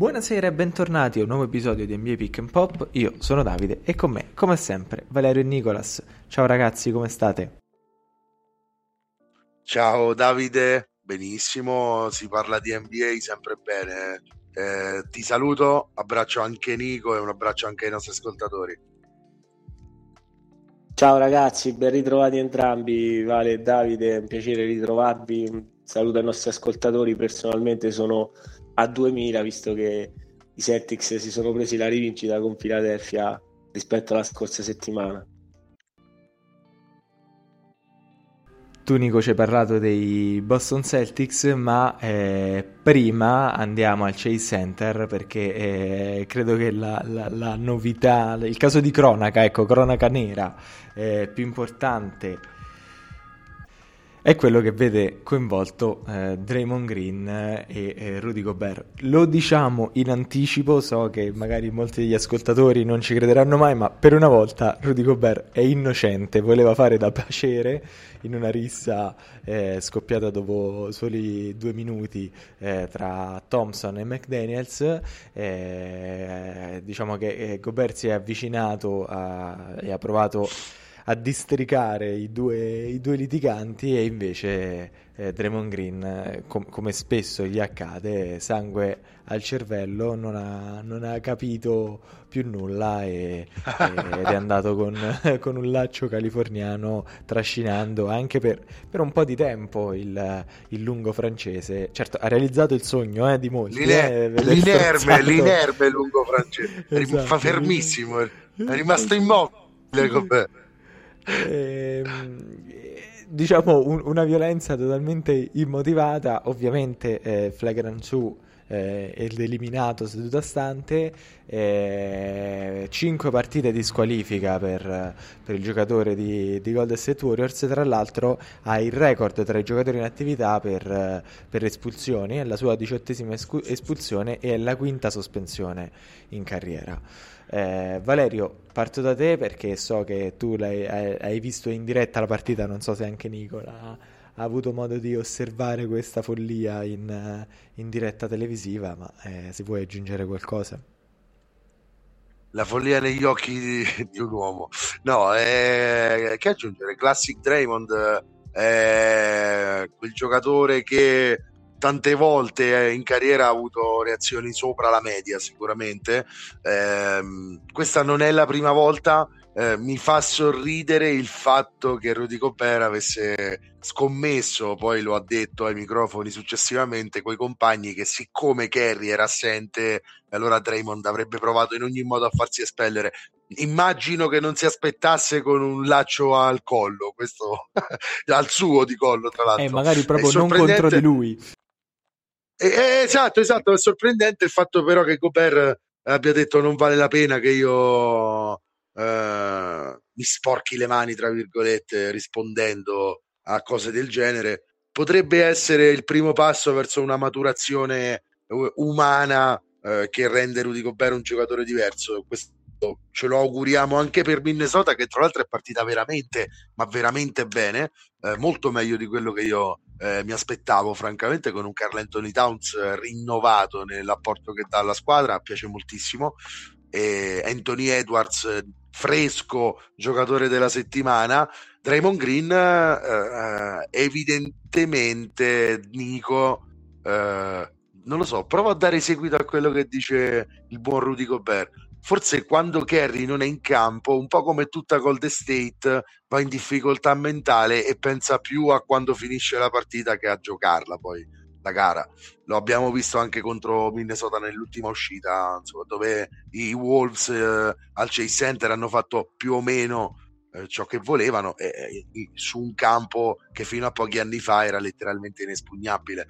Buonasera e bentornati a un nuovo episodio di NBA Pick and Pop. Io sono Davide e con me, come sempre, Valerio e Nicolas. Ciao ragazzi, come state? Ciao Davide, benissimo, si parla di NBA sempre bene. Eh, ti saluto, abbraccio anche Nico e un abbraccio anche ai nostri ascoltatori. Ciao ragazzi, ben ritrovati entrambi, Vale e Davide, è un piacere ritrovarvi. Saluto ai nostri ascoltatori, personalmente sono a 2000 visto che i Celtics si sono presi la rivincita con Philadelphia rispetto alla scorsa settimana. Tu Nico ci hai parlato dei Boston Celtics, ma eh, prima andiamo al Chase Center perché eh, credo che la, la, la, novità, il caso di cronaca, ecco, cronaca nera, eh, più importante è quello che vede coinvolto eh, Draymond Green e eh, Rudy Gobert. Lo diciamo in anticipo, so che magari molti degli ascoltatori non ci crederanno mai, ma per una volta Rudy Gobert è innocente, voleva fare da piacere in una rissa eh, scoppiata dopo soli due minuti eh, tra Thompson e McDaniels. Eh, diciamo che eh, Gobert si è avvicinato a, e ha provato a districare i due, i due litiganti e invece eh, Draymond Green, eh, com- come spesso gli accade, sangue al cervello, non ha, non ha capito più nulla e, ed è andato con, con, un laccio californiano trascinando anche per, per un po' di tempo il, il, lungo francese. Certo, ha realizzato il sogno eh, di molti. L'iner- eh, l'inerme, l'inerme lungo francese, esatto. fa fermissimo, è rimasto immobile. Come... Ehm, diciamo un, una violenza totalmente immotivata, ovviamente eh, Flagrant 2 eh, ed eliminato seduta stante, eh, 5 partite di squalifica per, per il giocatore di, di, Golden State Warriors, tra l'altro ha il record tra i giocatori in attività per, per espulsioni, è la sua diciottesima espulsione e è la quinta sospensione in carriera. Eh, Valerio, parto da te perché so che tu hai, hai, visto in diretta la partita, non so se anche Nicola ha, avuto modo di osservare questa follia in, in diretta televisiva, ma eh, si può aggiungere qualcosa? La follia negli occhi di, di un uomo. No, eh, che aggiungere? Classic Draymond, eh, quel giocatore che tante volte eh, in carriera ha avuto reazioni sopra la media sicuramente eh, questa non è la prima volta eh, mi fa sorridere il fatto che Rudy Gobert avesse scommesso, poi lo ha detto ai microfoni successivamente, coi compagni che siccome Kerry era assente, allora Draymond avrebbe provato in ogni modo a farsi espellere. Immagino che non si aspettasse con un laccio al collo, questo al suo di collo, tra l'altro. E eh, magari proprio non contro di lui. Eh, esatto, esatto, è sorprendente il fatto però che Gobert abbia detto non vale la pena che io eh, mi sporchi le mani, tra virgolette, rispondendo a cose del genere. Potrebbe essere il primo passo verso una maturazione eh, umana eh, che rende Rudy Gobert un giocatore diverso. Questo ce lo auguriamo anche per Minnesota, che tra l'altro è partita veramente, ma veramente bene, eh, molto meglio di quello che io eh, mi aspettavo francamente con un Carl Anthony Towns rinnovato nell'apporto che dà alla squadra, piace moltissimo. E Anthony Edwards fresco giocatore della settimana. Draymond Green eh, evidentemente Nico eh, non lo so provo a dare seguito a quello che dice il buon Rudy Gobert forse quando Kerry non è in campo, un po' come tutta Golden State, va in difficoltà mentale e pensa più a quando finisce la partita che a giocarla poi la gara. Lo abbiamo visto anche contro Minnesota nell'ultima uscita, insomma, dove i Wolves eh, al Chase Center hanno fatto più o meno eh, ciò che volevano eh, su un campo che fino a pochi anni fa era letteralmente inespugnabile.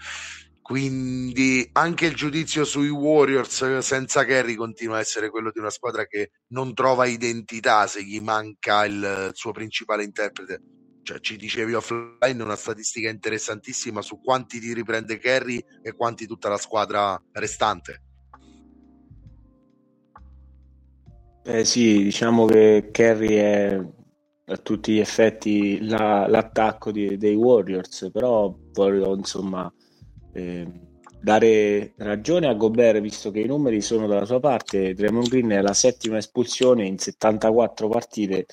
Quindi anche il giudizio sui Warriors senza Kerry continua a essere quello di una squadra che non trova identità se gli manca il suo principale interprete. Cioè, ci dicevi offline una statistica interessantissima su quanti tiri prende Kerry e quanti tutta la squadra restante. Eh sì, diciamo che Kerry è a tutti gli effetti la, l'attacco di, dei Warriors, però voglio insomma eh, dare ragione a Gobert visto che i numeri sono dalla sua parte. Draymond Green è la settima espulsione in 74 partite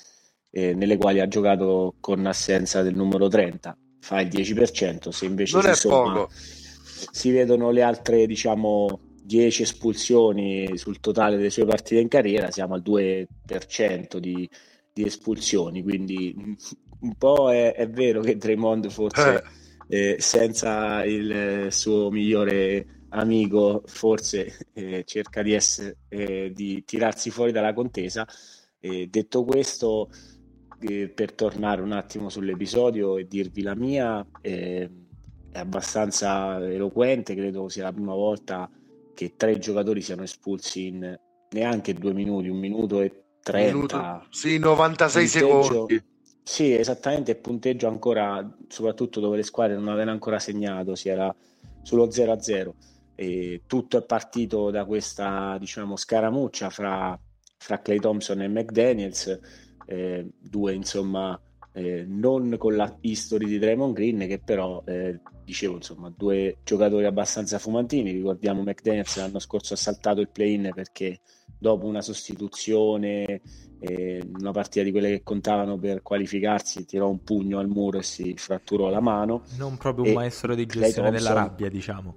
eh, nelle quali ha giocato con assenza del numero 30. Fa il 10%, se invece non si, somma, si vedono le altre, diciamo, 10 espulsioni sul totale delle sue partite in carriera, siamo al 2% di, di espulsioni, quindi un po' è, è vero che Draymond forse eh, senza il suo migliore amico forse eh, cerca di, essere, eh, di tirarsi fuori dalla contesa. detto questo, eh, per tornare un attimo sull'episodio e dirvi la mia, eh, è abbastanza eloquente, credo sia la prima volta che tre giocatori siano espulsi in neanche due minuti, un minuto e 30. Minuto, sì, 96 punteggio, secondi. Sì, esattamente, punteggio ancora, soprattutto dove le squadre non avevano ancora segnato, si era sullo 0-0. E tutto è partito da questa, diciamo, scaramuccia fra, fra Clay Thompson e McDaniels, eh, due, insomma, eh, non con la history di Draymond Green, che però eh, dicevo, insomma, due giocatori abbastanza fumantini. Ricordiamo McDaniels l'anno scorso ha saltato il play-in perché dopo una sostituzione, eh, una partita di quelle che contavano per qualificarsi, tirò un pugno al muro e si fratturò la mano. Non proprio un maestro di gestione della rabbia, diciamo.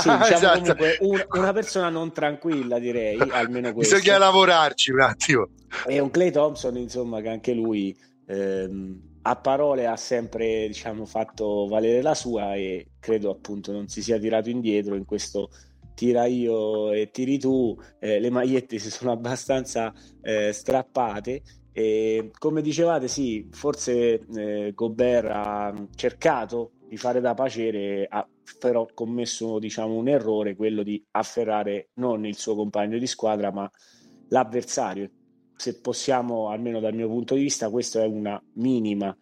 Sì, diciamo esatto. comunque un, una persona non tranquilla, direi, almeno questo. Bisogna lavorarci un attimo. E un Clay Thompson, insomma, che anche lui ehm, a parole ha sempre diciamo, fatto valere la sua e credo appunto non si sia tirato indietro in questo tira io e tiri tu, eh, le magliette si sono abbastanza eh, strappate. E come dicevate sì, forse eh, Gobert ha cercato di fare da pacere, ha però commesso diciamo, un errore, quello di afferrare non il suo compagno di squadra ma l'avversario. Se possiamo, almeno dal mio punto di vista, questa è una minima,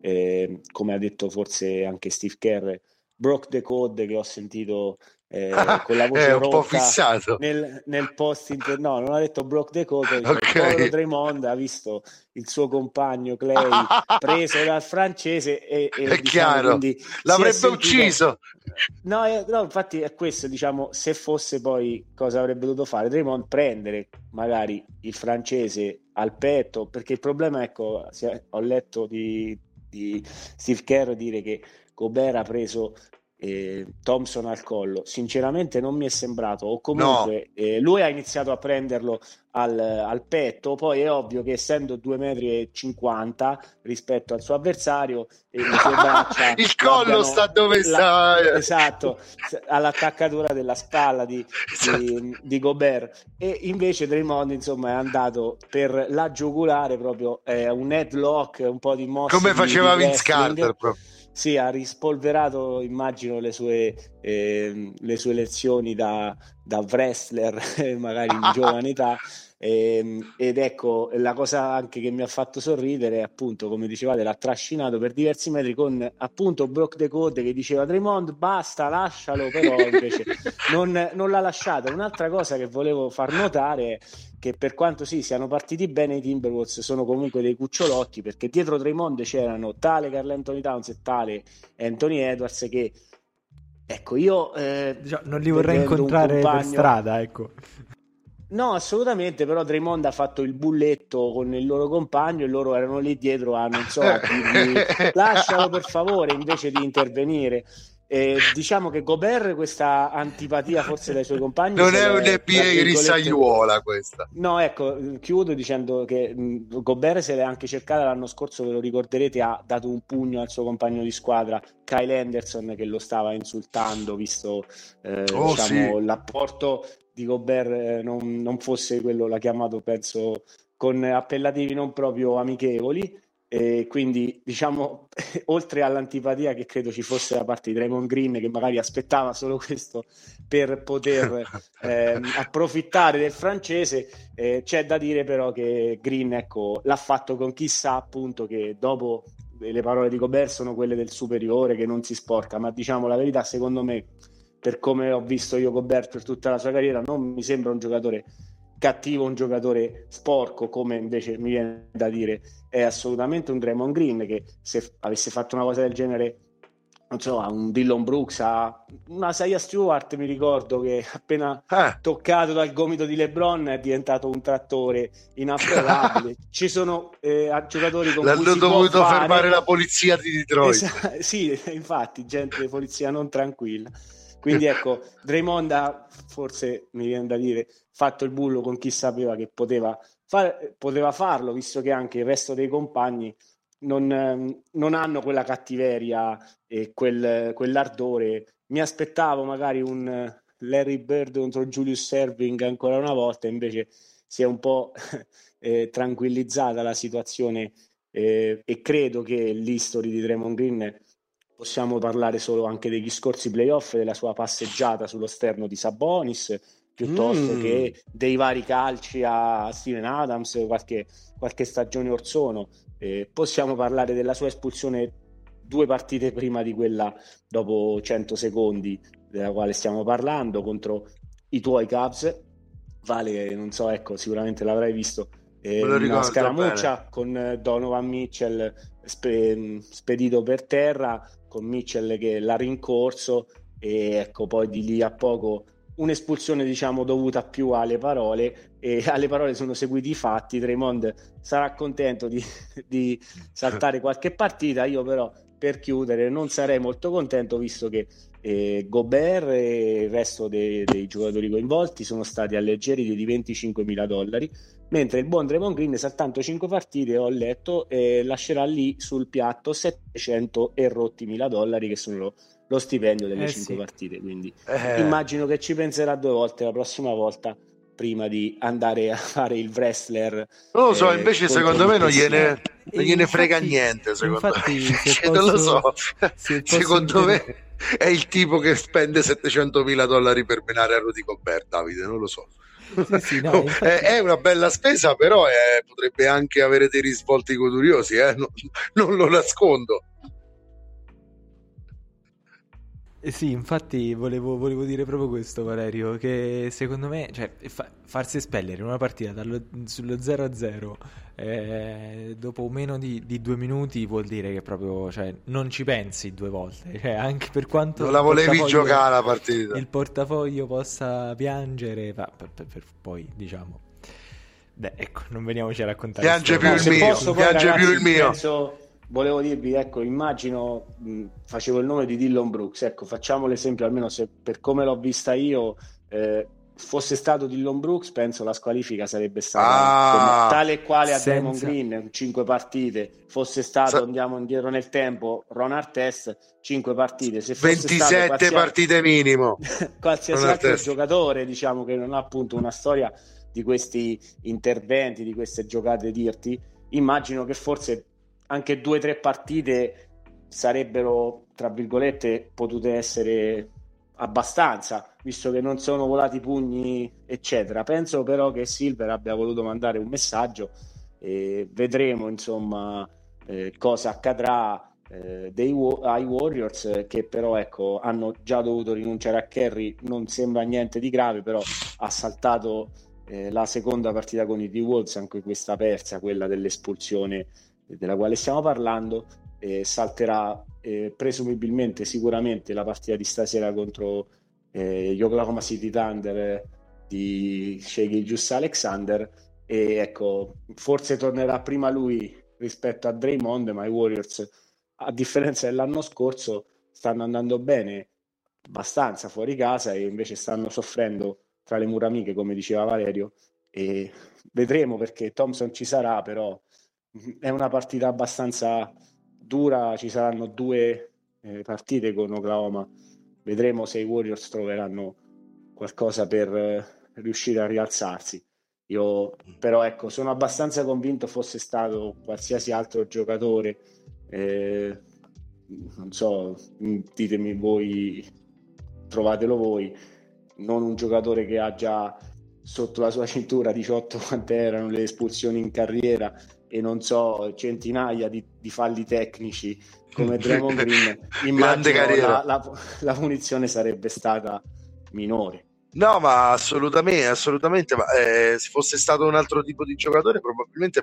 eh, come ha detto forse anche Steve Kerr, broke the code che ho sentito eh, con la voce un po' fissato nel, nel post inter... no non ha detto broke the code okay. Draymond ha visto il suo compagno Clay preso dal francese e, e è diciamo, chiaro l'avrebbe sentito... ucciso no, eh, no, infatti è questo diciamo se fosse poi cosa avrebbe dovuto fare Draymond prendere magari il francese al petto perché il problema ecco ho letto di, di Steve Kerr dire che Gobert ha preso eh, Thompson al collo. Sinceramente non mi è sembrato, o comunque no. eh, lui ha iniziato a prenderlo al, al, petto, poi è ovvio che essendo 2,50 metri rispetto al suo avversario, eh, braccia il collo sta dove sta. Eh. Esatto, all'attaccatura della spalla di, esatto. di, di, Gobert. E invece Draymond insomma è andato per la giugulare proprio eh, un headlock, un po' di mossa. Come faceva Vince Carter proprio sì, ha rispolverato, immagino, le sue, eh, le sue lezioni da, da wrestler, magari in giovane età. Eh, ed ecco la cosa anche che mi ha fatto sorridere, appunto, come dicevate, l'ha trascinato per diversi metri con appunto Brock the Code che diceva Draymond basta, lascialo, però invece non, non l'ha lasciato. Un'altra cosa che volevo far notare è che per quanto sì siano partiti bene i Timberwolves sono comunque dei cucciolotti perché dietro Draymond c'erano tale Carl Anthony Towns e tale Anthony Edwards che ecco io eh, diciamo, non li vorrei incontrare compagno... per strada ecco No, assolutamente, però Draymond ha fatto il bulletto con il loro compagno e loro erano lì dietro a non so, a dirgli lascialo per favore invece di intervenire. Eh, diciamo che Gobert questa antipatia forse dai suoi compagni non è un NBA risaiuola questa no ecco chiudo dicendo che mh, Gobert se l'è anche cercata l'anno scorso ve lo ricorderete ha dato un pugno al suo compagno di squadra Kyle Anderson che lo stava insultando visto eh, oh, diciamo, sì. l'apporto di Gobert eh, non, non fosse quello l'ha chiamato penso con appellativi non proprio amichevoli. E quindi, diciamo, oltre all'antipatia che credo ci fosse da parte di Draymond Green, che magari aspettava solo questo per poter eh, approfittare del francese, eh, c'è da dire però che Green ecco, l'ha fatto con chissà appunto che dopo le parole di Gobert sono quelle del superiore che non si sporca, ma diciamo la verità, secondo me, per come ho visto io Gobert per tutta la sua carriera, non mi sembra un giocatore cattivo, un giocatore sporco, come invece mi viene da dire, è assolutamente un Draymond Green che se avesse fatto una cosa del genere non so, a un Dillon Brooks, a una Saya Stewart, mi ricordo che appena eh. toccato dal gomito di LeBron è diventato un trattore inappellabile. Ci sono eh, giocatori con L'hanno dovuto fermare la polizia di Detroit. Esa- sì, infatti, gente di polizia non tranquilla. Quindi ecco, Draymond ha forse, mi viene da dire, fatto il bullo con chi sapeva che poteva, fare, poteva farlo, visto che anche il resto dei compagni non, ehm, non hanno quella cattiveria e quel, quell'ardore. Mi aspettavo magari un Larry Bird contro Julius Serving ancora una volta, invece si è un po' eh, tranquillizzata la situazione eh, e credo che l'history di Draymond Green possiamo parlare solo anche degli scorsi playoff, della sua passeggiata sullo sterno di Sabonis, piuttosto mm. che dei vari calci a Steven Adams qualche, qualche stagione or sono. Eh, possiamo parlare della sua espulsione due partite prima di quella dopo 100 secondi della quale stiamo parlando contro i tuoi Cubs. Vale, non so, ecco, sicuramente l'avrai visto. Eh, una scaramuccia bene. con Donovan Mitchell spe- spedito per terra, con Mitchell che l'ha rincorso e ecco poi di lì a poco un'espulsione diciamo dovuta più alle parole e alle parole sono seguiti i fatti. Draymond sarà contento di, di saltare qualche partita. Io però per chiudere non sarei molto contento visto che eh, Gobert e il resto dei, dei giocatori coinvolti sono stati alleggeriti di 25 mila dollari mentre il buon Draymond Green saltando 5 partite ho letto eh, lascerà lì sul piatto 700 e rotti mila dollari che sono lo, lo stipendio delle eh 5 sì. partite quindi eh. immagino che ci penserà due volte la prossima volta prima di andare a fare il wrestler non lo so eh, invece secondo me non gliene, non gliene infatti, frega niente secondo infatti, me cioè, posso, non lo so secondo me è il tipo che spende 700 mila dollari per menare a Rudy Gobert Davide non lo so sì, sì, no, infatti... è, una bella spesa, però è, eh, potrebbe anche avere dei risvolti curiosi, eh? non, non lo nascondo. Eh sì, infatti volevo, volevo, dire proprio questo, Valerio, che secondo me cioè, fa, farsi espellere in una partita dallo, sullo 0-0 eh, dopo meno di, di, due minuti vuol dire che proprio cioè, non ci pensi due volte, cioè, anche per quanto... Non la volevi giocare la partita. Il portafoglio possa piangere, va, per, per, per, poi diciamo... Beh, ecco, non veniamoci a raccontare. Piange più il mio, piange più il mio. Penso volevo dirvi, ecco, immagino, mh, facevo il nome di Dillon Brooks, ecco, facciamo l'esempio, almeno se per come l'ho vista io, eh, fosse stato Dillon Brooks, penso la squalifica sarebbe stata ah, tale e quale a senza... Damon Green, 5 partite, fosse stato, Sa... andiamo indietro nel tempo, Ron Artest, 5 partite, se 27 qualsiasi... partite minimo. qualsiasi Ron altro Artest. giocatore, diciamo che non ha appunto una storia di questi interventi, di queste giocate dirti, immagino che forse anche due o tre partite sarebbero, tra virgolette, potute essere abbastanza, visto che non sono volati pugni, eccetera. Penso però che Silver abbia voluto mandare un messaggio e vedremo, insomma, eh, cosa accadrà eh, dei, ai Warriors che però ecco, hanno già dovuto rinunciare a Kerry, non sembra niente di grave, però ha saltato eh, la seconda partita con i D-Wolves, anche questa persa, quella dell'espulsione della quale stiamo parlando, eh, salterà eh, presumibilmente sicuramente la partita di stasera contro eh, gli Oklahoma City Thunder di Shaggy Gius Alexander. E ecco forse tornerà prima lui rispetto a Draymond ma i Warriors a differenza dell'anno scorso stanno andando bene abbastanza fuori casa e invece stanno soffrendo tra le mura amiche come diceva Valerio. E vedremo perché Thompson ci sarà però è una partita abbastanza dura, ci saranno due eh, partite con Oklahoma, vedremo se i Warriors troveranno qualcosa per eh, riuscire a rialzarsi. Io però ecco, sono abbastanza convinto fosse stato qualsiasi altro giocatore, eh, non so, ditemi voi, trovatelo voi, non un giocatore che ha già sotto la sua cintura 18 quante erano le espulsioni in carriera e non so, centinaia di, di falli tecnici come Draymond Green, immagino la, la, la, punizione sarebbe stata minore. No, ma assolutamente, assolutamente. Ma, eh, se fosse stato un altro tipo di giocatore, probabilmente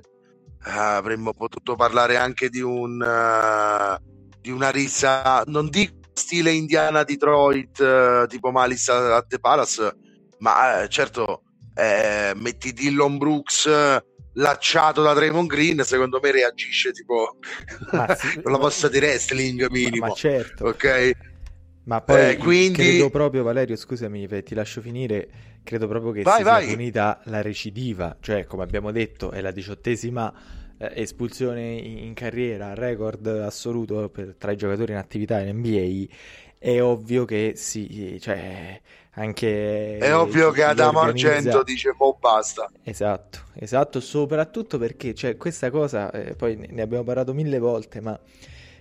eh, avremmo potuto parlare anche di un uh, di una rissa, non dico stile Indiana Detroit, eh, tipo Malice at the Palace, ma eh, certo metti Dillon Brooks lacciato da Draymond Green, secondo me reagisce tipo sì, con la mossa di wrestling minimo. Ma, ma certo. Ok. Ma poi eh, quindi... credo proprio, Valerio, scusami, ti lascio finire. Credo proprio che vai, si vai. sia punita la recidiva, cioè, come abbiamo detto, è la diciottesima eh, espulsione in, in, carriera, record assoluto per, tra i giocatori in attività in NBA. È ovvio che sì, cioè, anche è ovvio che Adamo organizza... Argento dice boh basta esatto esatto soprattutto perché cioè, questa cosa eh, poi ne abbiamo parlato mille volte ma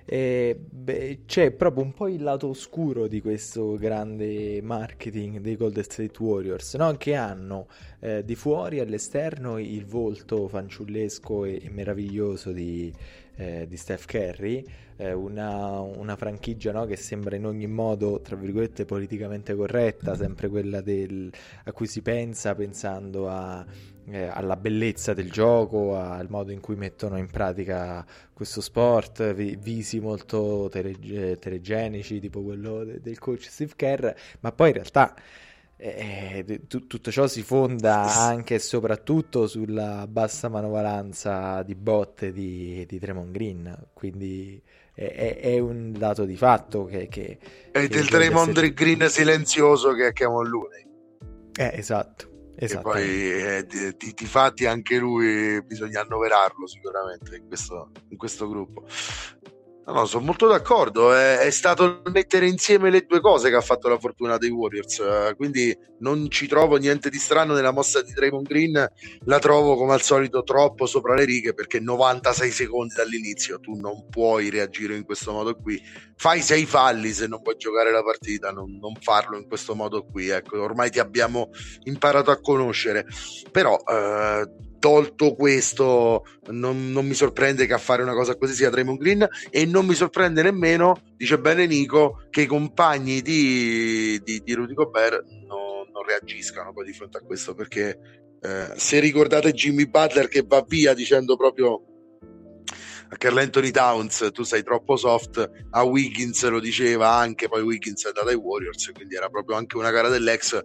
eh, beh, c'è proprio un po' il lato oscuro di questo grande marketing dei Golden State Warriors, no? che hanno eh, di fuori all'esterno il volto fanciullesco e, e meraviglioso di, eh, di Steph Curry, eh, una, una, franchigia no? che sembra in ogni modo, tra virgolette, politicamente corretta, sempre quella del, a cui si pensa pensando a eh, alla bellezza del gioco, al modo in cui mettono in pratica questo sport, visi molto tele- telegenici, tipo quello de- del coach Steve Kerr, ma poi in realtà eh, t- tutto ciò si fonda anche e soprattutto sulla bassa manovalanza di botte di, di Tremont Green, quindi è, è, un dato di fatto che... che è del Tremont Green silenzioso che chiamo lui. Eh, esatto. E poi eh, ti, ti fatti anche lui, bisogna annoverarlo sicuramente in questo, in questo gruppo. No, no, sono molto d'accordo. È, è, stato mettere insieme le due cose che ha fatto la fortuna dei Warriors. Uh, quindi non ci trovo niente di strano nella mossa di Draymond Green. La trovo come al solito troppo sopra le righe perché 96 secondi dall'inizio tu non puoi reagire in questo modo qui. Fai sei falli se non vuoi giocare la partita, non, non farlo in questo modo qui. Ecco, ormai ti abbiamo imparato a conoscere. Però uh, tolto questo, non, non, mi sorprende che a fare una cosa così sia Draymond Green e non mi sorprende nemmeno, dice bene Nico, che i compagni di, di, di Rudy Gobert non, non reagiscano poi di fronte a questo perché eh, se ricordate Jimmy Butler che va via dicendo proprio a Carl Anthony Towns tu sei troppo soft. A Wiggins lo diceva anche poi Wiggins è andato ai Warriors quindi era proprio anche una gara dell'ex.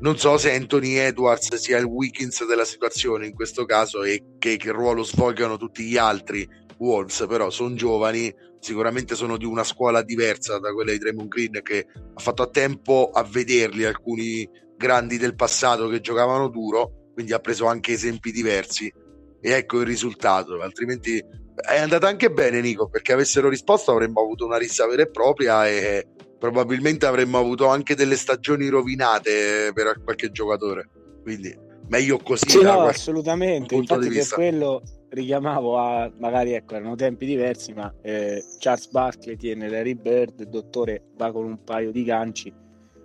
Non so se Anthony Edwards sia il Wiggins della situazione in questo caso e che, che ruolo svolgano tutti gli altri Wolves però sono giovani sicuramente sono di una scuola diversa da quella di Draymond Green che ha fatto a tempo a vederli alcuni grandi del passato che giocavano duro quindi ha preso anche esempi diversi. E ecco il risultato altrimenti è andata anche bene Nico perché avessero risposto avremmo avuto una rissa vera e propria e probabilmente avremmo avuto anche delle stagioni rovinate per qualche giocatore quindi meglio così sì, no, assolutamente infatti per quello richiamavo a magari ecco erano tempi diversi ma eh, Charles Barkley tiene Larry Bird il dottore va con un paio di ganci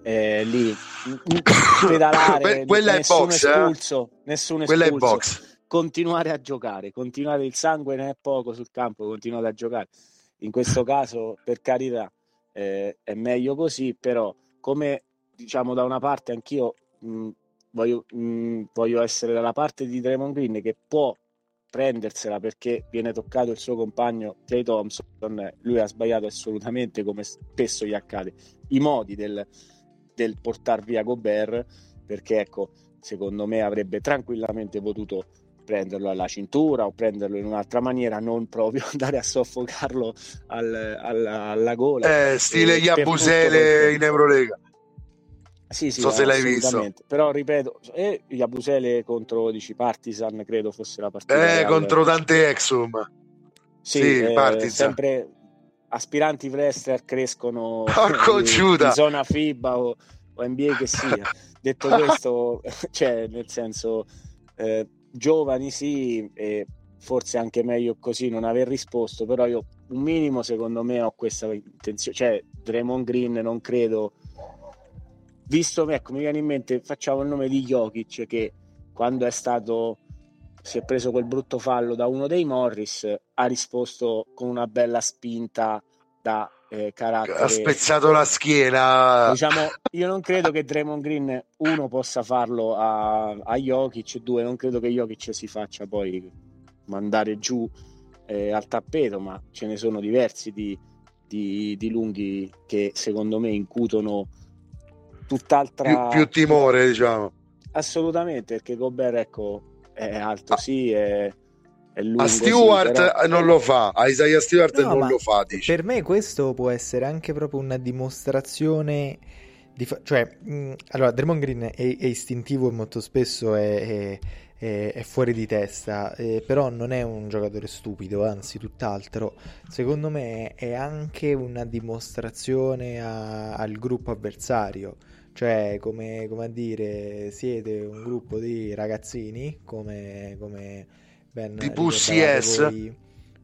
eh, lì pedalare quella è box eh? espulso, eh? nessuno espulso quella è box continuare a giocare, continuare il sangue ne è poco sul campo, continuare a giocare. In questo caso, per carità, eh, è meglio così, però come diciamo da una parte anch'io mh, voglio, mh, voglio essere dalla parte di Draymond Green che può prendersela perché viene toccato il suo compagno Clay Thompson, lui ha sbagliato assolutamente come spesso gli accade, i modi del, del portar via Gobert perché ecco, secondo me avrebbe tranquillamente potuto prenderlo alla cintura o prenderlo in un'altra maniera, non proprio andare a soffocarlo al, al, alla gola. Eh, stile Iabusele in Eurolega. Sì, sì, so se l'hai visto. Però ripeto, eh, Iabusele contro dici, Partizan, credo fosse la partita. Eh, contro Dante Exum. Sì, sì eh, sempre aspiranti wrestler crescono in, in, zona FIBA o, o NBA che sia. Detto questo, cioè, nel senso, eh, giovani sì, e forse anche meglio così non aver risposto, però io un minimo secondo me ho questa intenzione, cioè Draymond Green non credo, visto, ecco mi viene in mente, facciamo il nome di Jokic che quando è stato, si è preso quel brutto fallo da uno dei Morris, ha risposto con una bella spinta da eh, carattere. Ha spezzato la schiena. Diciamo, io non credo che Draymond Green, uno, possa farlo a, a Jokic, due, non credo che Jokic si faccia poi mandare giù eh, al tappeto, ma ce ne sono diversi di, di di, lunghi che secondo me incutono tutt'altra... Più, più timore, diciamo. Assolutamente, perché Gobert, ecco, è alto, ah. sì, è lungo. A Stewart sì, però... non lo fa, a Isaiah Stewart no, non lo fa, dice. Per me questo può essere anche proprio una dimostrazione... Di fa- cioè, mh, allora, Draymond Green è, è, istintivo e molto spesso è, è è, è fuori di testa, eh, però non è un giocatore stupido, anzi tutt'altro. Secondo me è anche una dimostrazione a, al gruppo avversario, cioè come, come, a dire siete un gruppo di ragazzini, come, come ben CS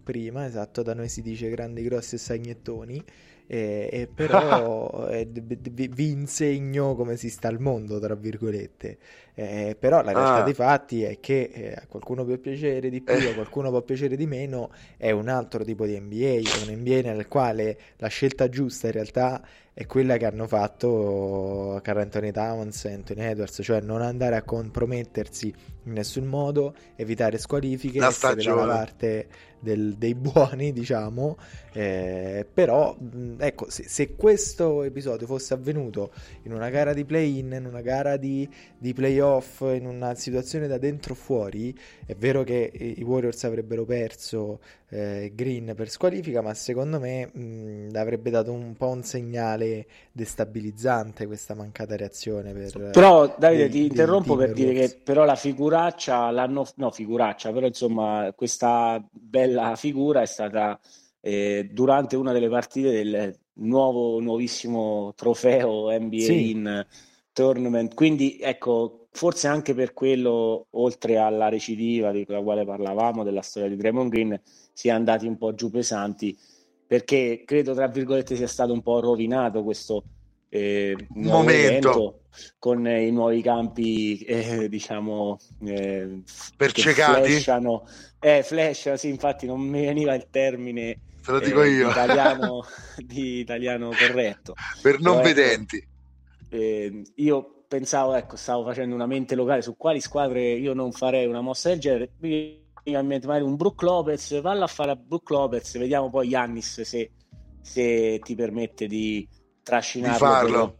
prima, esatto, da noi si dice grandi, grossi e sagnettoni e, e però eh, vi, vi, insegno come si sta al mondo, tra virgolette. Eh, però la realtà ah. dei fatti è che eh, a qualcuno può piacere di più, a eh. qualcuno può piacere di meno, è un altro tipo di NBA, un NBA nel quale la scelta giusta in realtà è quella che hanno fatto Carl Anthony Towns e Anthony Edwards, cioè non andare a compromettersi in nessun modo, evitare squalifiche, la essere dalla parte del, dei buoni, diciamo. Eh, però, ecco, se, se, questo episodio fosse avvenuto in una gara di play-in, in una gara di, di play-off, in una situazione da dentro fuori, è vero che i Warriors avrebbero perso eh, Green per squalifica, ma secondo me mh, avrebbe dato un po' un segnale destabilizzante questa mancata reazione. Per, però Davide ti interrompo per dire che però la figuraccia l'hanno, no figuraccia, però insomma questa bella figura è stata eh, durante una delle partite del nuovo, nuovissimo trofeo NBA sì. in tournament, quindi ecco forse anche per quello, oltre alla recidiva di quella quale parlavamo, della storia di Draymond Green, si è andati un po' giù pesanti, perché credo, tra virgolette, sia stato un po' rovinato questo eh, momento con eh, i nuovi campi, eh, diciamo, eh, percecati. Flashano. Eh, flash, sì, infatti non mi veniva il termine Te lo dico io. Di italiano, di italiano corretto. Per non Però, vedenti. Ecco, io pensavo, ecco, stavo facendo una mente locale su quali squadre io non farei una mossa del genere. Magari un Brook Lopez, valla a fare a Brook Lopez, vediamo poi Yannis se, se ti permette di trascinarlo. Di farlo.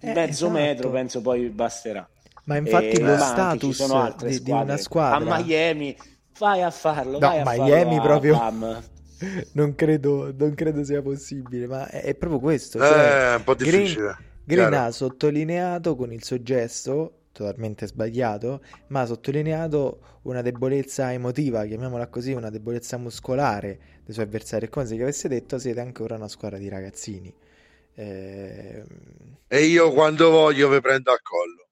Eh, mezzo esatto. metro, penso poi basterà. Ma infatti e, lo status di, di, una squadra a Miami, vai a farlo. No, a Miami farlo proprio. non, credo, non credo sia possibile, ma è, è proprio questo. Cioè, eh, un po' difficile. Green, Green ha sottolineato con il suo gesto, totalmente sbagliato, ma ha sottolineato una debolezza emotiva, chiamiamola così, una debolezza muscolare dei suoi avversari. È come se gli avesse detto siete ancora una squadra di ragazzini. Eh... E io quando voglio vi prendo a collo.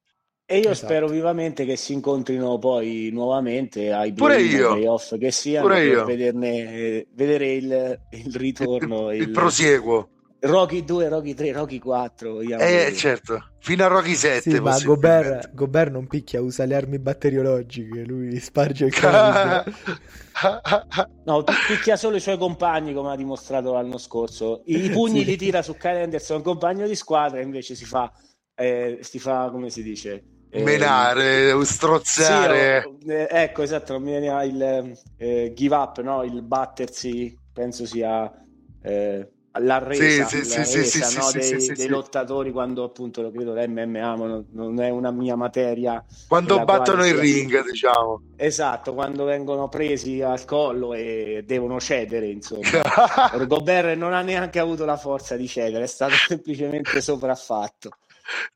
E io esatto. spero vivamente che si incontrino poi nuovamente ai playoff che siano Pure per vederne, vedere il, il ritorno. Il, il, il prosieguo Rocky 2, Rocky 3, Rocky 4. Eh, certo, fino a Rocky 7. Sì, ma Gobert, Gobert, non picchia, usa le armi batteriologiche, lui sparge il carico. no, picchia solo i suoi compagni, come ha dimostrato l'anno scorso. I pugni sì. li tira su Kyle Anderson, compagno di squadra, invece si fa, eh, si fa come si dice? Eh, Menare, strozzare. Sì, eh, ecco, esatto, non mi viene il eh, give up, no? il battersi, penso sia... Eh, la resa, sì, sì, la sì, resa no, dei, dei lottatori quando appunto lo credo l'MMA non, non è una mia materia quando battono il ring diciamo. Esatto quando vengono presi al collo e devono cedere insomma. Gobert non ha neanche avuto la forza di cedere è stato semplicemente sopraffatto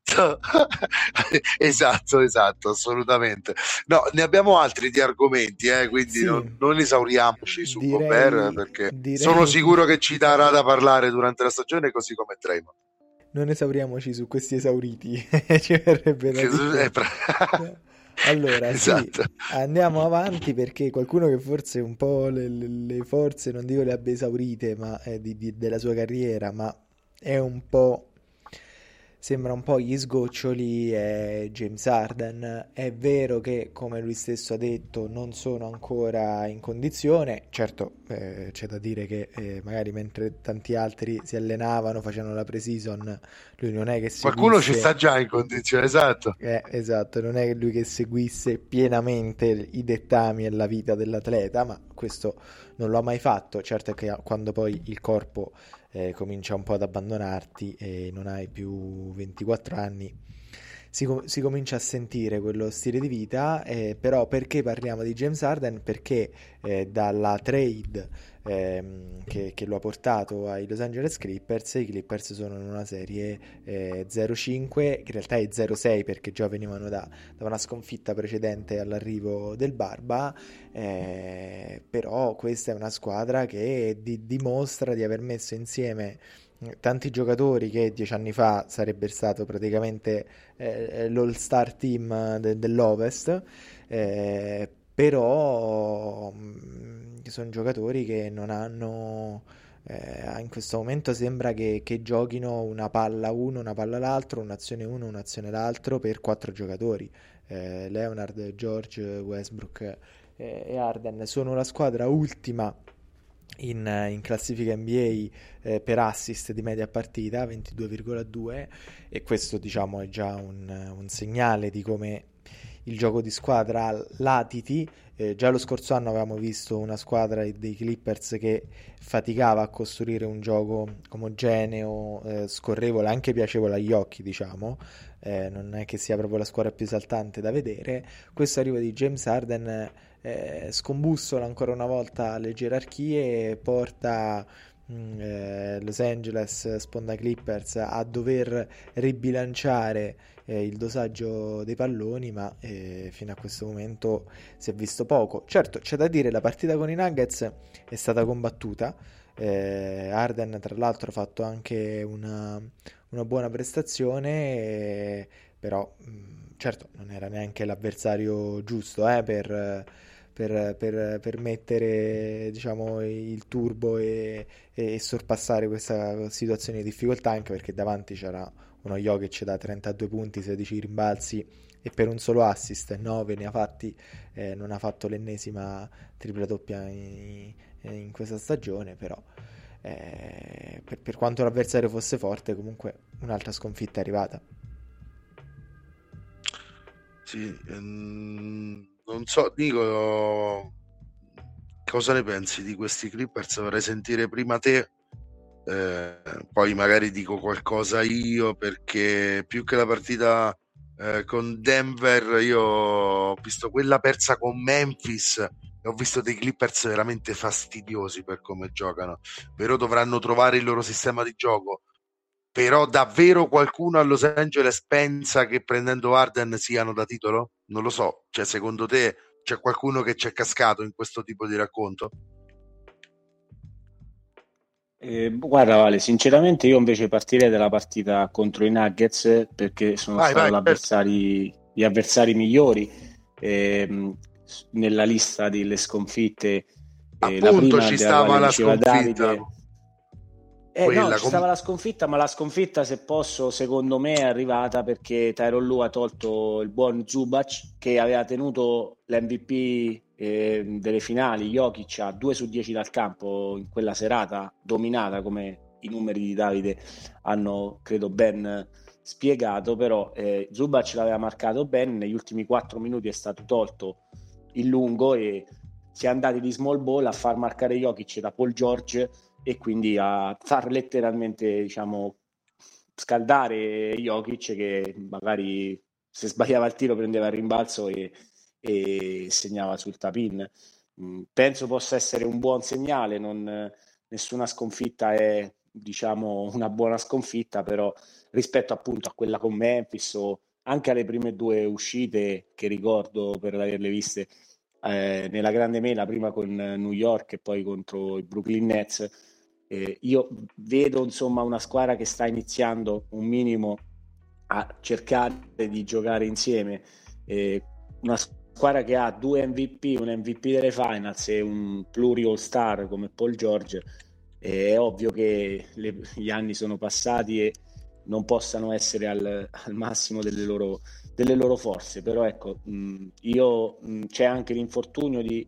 esatto, esatto, assolutamente. No, ne abbiamo altri di argomenti, eh, quindi sì. non, non, esauriamoci su direi, Gobert perché direi... sono sicuro che ci darà da parlare durante la stagione, così come Draymond. Non esauriamoci su questi esauriti, ci verrebbe da dire. Allora, esatto. sì, andiamo avanti perché qualcuno che forse un po' le, le forze, non dico le abbia esaurite, ma eh, di, di, della sua carriera, ma è un po' sembra un po' gli sgoccioli è James Arden. È vero che, come lui stesso ha detto, non sono ancora in condizione. Certo, eh, c'è da dire che eh, magari mentre tanti altri si allenavano, facevano la pre-season, lui non è che seguisse... Qualcuno ci sta già in condizione, esatto. Eh, esatto, non è lui che seguisse pienamente i dettami e la vita dell'atleta, ma questo non lo ha mai fatto. Certo che quando poi il corpo eh, comincia un po' ad abbandonarti e non hai più 24 anni, si, si, comincia a sentire quello stile di vita, eh, però perché parliamo di James Harden? Perché eh, dalla trade ehm, che, che, lo ha portato ai Los Angeles Clippers, i Clippers sono in una serie eh, 0-5, che in realtà è 0-6 perché già venivano da, da, una sconfitta precedente all'arrivo del Barba, eh, però questa è una squadra che di, dimostra di aver messo insieme tanti giocatori che dieci anni fa sarebbe stato praticamente eh, l'all star team de- dell'Ovest, eh, però mm, sono giocatori che non hanno... Eh, in questo momento sembra che, che, giochino una palla uno, una palla l'altro, un'azione uno, un'azione l'altro per quattro giocatori. Eh, Leonard, George, Westbrook eh, e Arden sono la squadra ultima in, in, classifica NBA eh, per assist di media partita 22,2 e questo diciamo è già un, un, segnale di come il gioco di squadra latiti eh, già lo scorso anno avevamo visto una squadra dei Clippers che faticava a costruire un gioco omogeneo, eh, scorrevole, anche piacevole agli occhi diciamo. Eh, non è che sia proprio la squadra più esaltante da vedere. Questo arrivo di James Harden eh, scombussola ancora una volta le gerarchie e porta mm, eh, Los Angeles Sponda Clippers a dover ribilanciare eh, il dosaggio dei palloni, ma eh, fino a questo momento si è visto poco. Certo, c'è da dire, la partita con i Nuggets è stata combattuta. Eh, Arden, tra l'altro, ha fatto anche una, una buona prestazione, però mh, certo non era neanche l'avversario giusto eh, per per, per, per mettere diciamo, il turbo e, e, sorpassare questa situazione di difficoltà anche perché davanti c'era uno Jokic da 32 punti, 16 rimbalzi e per un solo assist 9 ne ha fatti, eh, non ha fatto l'ennesima tripla doppia in, in questa stagione, però eh, per, per, quanto l'avversario fosse forte comunque un'altra sconfitta è arrivata. Sì, ehm, non so, Nico, cosa ne pensi di questi Clippers? Vorrei sentire prima te, eh, poi magari dico qualcosa io, perché più che la partita eh, con Denver, io ho visto quella persa con Memphis e ho visto dei Clippers veramente fastidiosi per come giocano. Però dovranno trovare il loro sistema di gioco. Però davvero qualcuno a Los Angeles pensa che prendendo Arden siano da titolo? Non lo so, cioè secondo te c'è qualcuno che ci è cascato in questo tipo di racconto? Eh, guarda Vale, sinceramente io invece partirei dalla partita contro i Nuggets perché sono vai, stati vai, avversari, gli avversari migliori eh, nella lista delle sconfitte. Eh, Appunto ci stava la sconfitta. Davide, eh, no, ci com- stava la sconfitta, ma la sconfitta, se posso, secondo me è arrivata perché Tyron Lu ha tolto il buon Zubac che aveva tenuto l'MVP eh, delle finali, Jokic a 2 su 10 dal campo in quella serata dominata come i numeri di Davide hanno, credo, ben spiegato, però eh, Zubac l'aveva marcato bene, negli ultimi 4 minuti è stato tolto il lungo e si è andati di small ball a far marcare Jokic da Paul George e quindi a far letteralmente diciamo scaldare Jokic che magari se sbagliava il tiro prendeva il rimbalzo e, e segnava sul tapin. Mm, penso possa essere un buon segnale non, nessuna sconfitta è diciamo una buona sconfitta però rispetto appunto a quella con Memphis o anche alle prime due uscite che ricordo per averle viste eh, nella grande mela prima con New York e poi contro i Brooklyn Nets eh, io vedo insomma una squadra che sta iniziando un minimo a cercare di giocare insieme, eh, una squadra che ha due MVP, un MVP delle finals e un pluri all star come Paul George, è ovvio che le, gli anni sono passati e non possano essere al, al massimo delle loro, delle loro, forze, però ecco, mh, io, mh, c'è anche l'infortunio di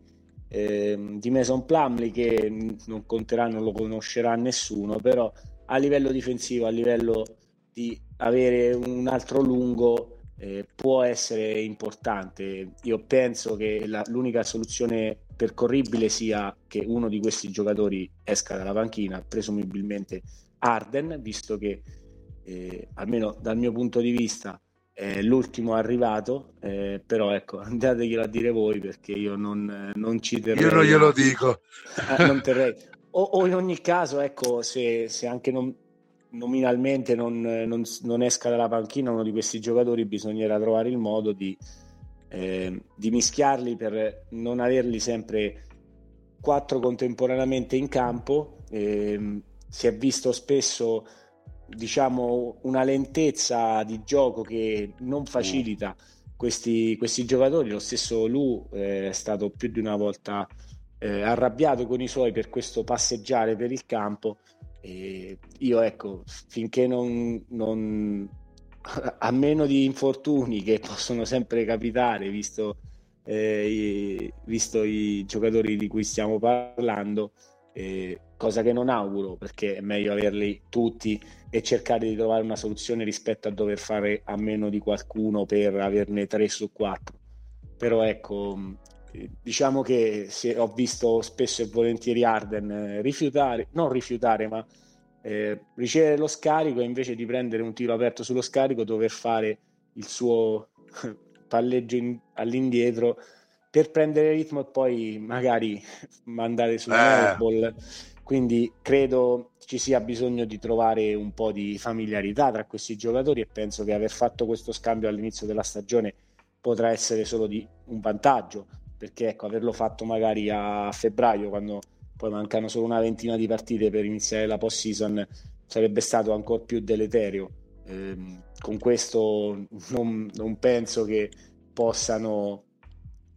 eh, di Mason Plumley che non conterà, non lo conoscerà nessuno, però a livello difensivo, a livello di avere un altro lungo eh, può essere importante. Io penso che la, l'unica soluzione percorribile sia che uno di questi giocatori esca dalla panchina, presumibilmente Arden, visto che eh, almeno dal mio punto di vista è l'ultimo arrivato, eh, però ecco, andateglielo a dire voi perché io non, non ci terrei. Io non glielo dico. non terrei. O, o, in ogni caso, ecco, se, se anche non, nominalmente non, non, non, esca dalla panchina uno di questi giocatori, bisognerà trovare il modo di, eh, di mischiarli per non averli sempre quattro contemporaneamente in campo. Eh, si è visto spesso diciamo una lentezza di gioco che non facilita questi, questi giocatori. Lo stesso Lu eh, è stato più di una volta eh, arrabbiato con i suoi per questo passeggiare per il campo. E io ecco, finché non, non a meno di infortuni che possono sempre capitare, visto, eh, i, visto i giocatori di cui stiamo parlando, eh, cosa che non auguro perché è meglio averli tutti e cercare di trovare una soluzione rispetto a dover fare a meno di qualcuno per averne 3 su 4. Però ecco, diciamo che ho visto spesso e volentieri Arden eh, rifiutare, non rifiutare, ma eh, ricevere lo scarico e invece di prendere un tiro aperto sullo scarico dover fare il suo palleggio in, all'indietro per prendere ritmo e poi magari mandare sul eh. Quindi credo ci sia bisogno di trovare un po' di familiarità tra questi giocatori e penso che aver fatto questo scambio all'inizio della stagione potrà essere solo di un vantaggio perché ecco, averlo fatto magari a febbraio quando poi mancano solo una ventina di partite per iniziare la post season sarebbe stato ancora più deleterio. Eh, con questo non, non, penso che possano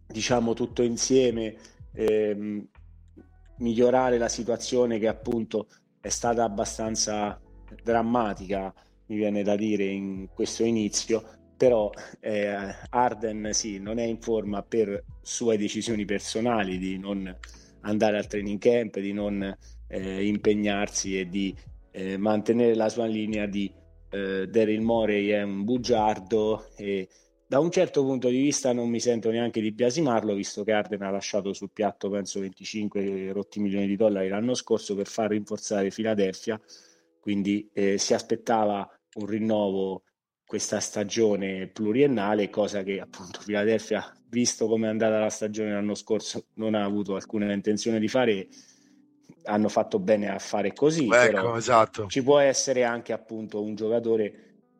diciamo tutto insieme eh, migliorare la situazione che appunto è stata abbastanza drammatica mi viene da dire in questo inizio però eh, Arden sì, non è in forma per sue decisioni personali di non andare al training camp, di non eh, impegnarsi e di eh, mantenere la sua linea di eh, Daryl Morey è un bugiardo e da un certo punto di vista non mi sento neanche di biasimarlo visto che Arden ha lasciato sul piatto penso 25 rotti milioni di dollari l'anno scorso per far rinforzare Philadelphia. Quindi eh, si aspettava un rinnovo questa stagione pluriennale, cosa che appunto Philadelphia, visto come è andata la stagione l'anno scorso, non ha avuto alcuna intenzione di fare. Hanno fatto bene a fare così. Ecco, esatto. Ci può essere anche appunto un giocatore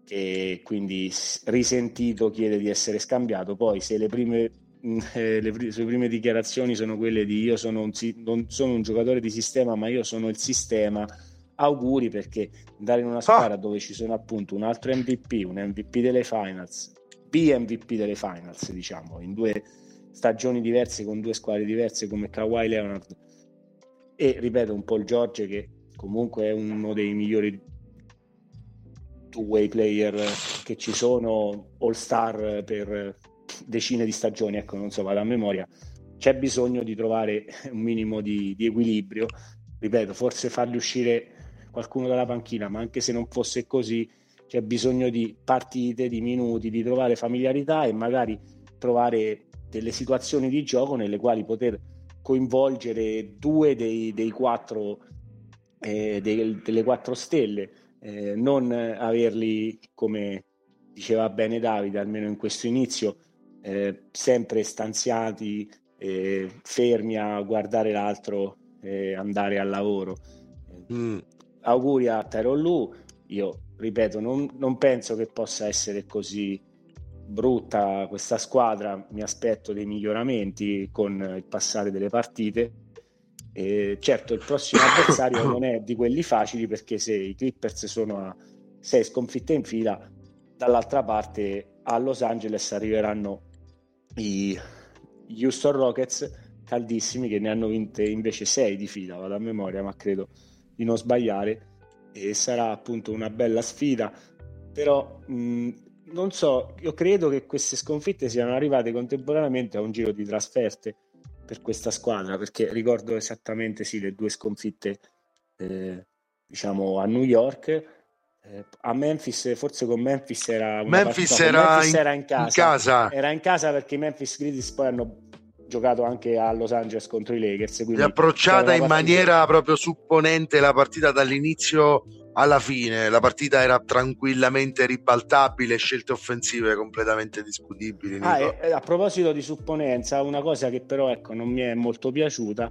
che quindi risentito chiede di essere scambiato. Poi se le prime eh, le sue prime dichiarazioni sono quelle di io sono un, non sono un giocatore di sistema, ma io sono il sistema auguri perché andare in una squadra ah. dove ci sono appunto un altro MVP, un MVP delle finals, BMVP delle finals, diciamo, in due stagioni diverse con due squadre diverse come Kawhi Leonard e ripeto un po' il George che comunque è uno dei migliori two-way player che ci sono, all star per decine di stagioni, ecco non so, vado a memoria, c'è bisogno di trovare un minimo di, di equilibrio, ripeto, forse farli uscire qualcuno dalla panchina, ma anche se non fosse così c'è bisogno di partite, di minuti, di trovare familiarità e magari trovare delle situazioni di gioco nelle quali poter coinvolgere due dei, dei quattro, eh, dei, delle quattro stelle, eh, non averli come diceva bene Davide, almeno in questo inizio, eh, sempre stanziati, eh, fermi a guardare l'altro e andare al lavoro. Mm auguri a Tyron Lu. Io ripeto, non, non, penso che possa essere così brutta questa squadra. Mi aspetto dei miglioramenti con il passare delle partite. E certo, il prossimo avversario non è di quelli facili perché se i Clippers sono a sei sconfitte in fila, dall'altra parte a Los Angeles arriveranno i Houston Rockets caldissimi che ne hanno vinte invece sei di fila, vado a memoria, ma credo di non sbagliare e sarà appunto una bella sfida però mh, non so io credo che queste sconfitte siano arrivate contemporaneamente a un giro di trasferte per questa squadra perché ricordo esattamente sì le due sconfitte eh, diciamo a New York eh, a Memphis forse con Memphis era Memphis, era, Memphis in, era in, casa. in, casa. era in casa perché i Memphis Grizzlies poi hanno giocato anche a Los Angeles contro i Lakers. È approcciata in maniera proprio supponente la partita dall'inizio alla fine. La partita era tranquillamente ribaltabile, scelte offensive completamente discutibili. Ah, e, a proposito di supponenza, una cosa che però ecco, non mi è molto piaciuta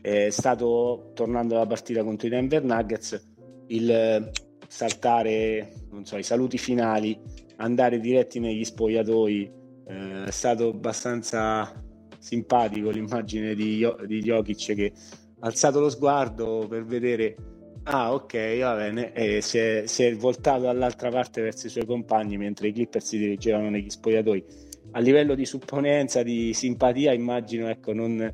è stato, tornando alla partita contro i Denver Nuggets, il eh, saltare non so, i saluti finali, andare diretti negli spogliatoi. Eh, è stato abbastanza simpatico l'immagine di, di Jokic che ha alzato lo sguardo per vedere ah ok va bene e si è, si è voltato dall'altra parte verso i suoi compagni mentre i Clipper si dirigevano negli spogliatoi. A livello di supponenza di simpatia immagino ecco non,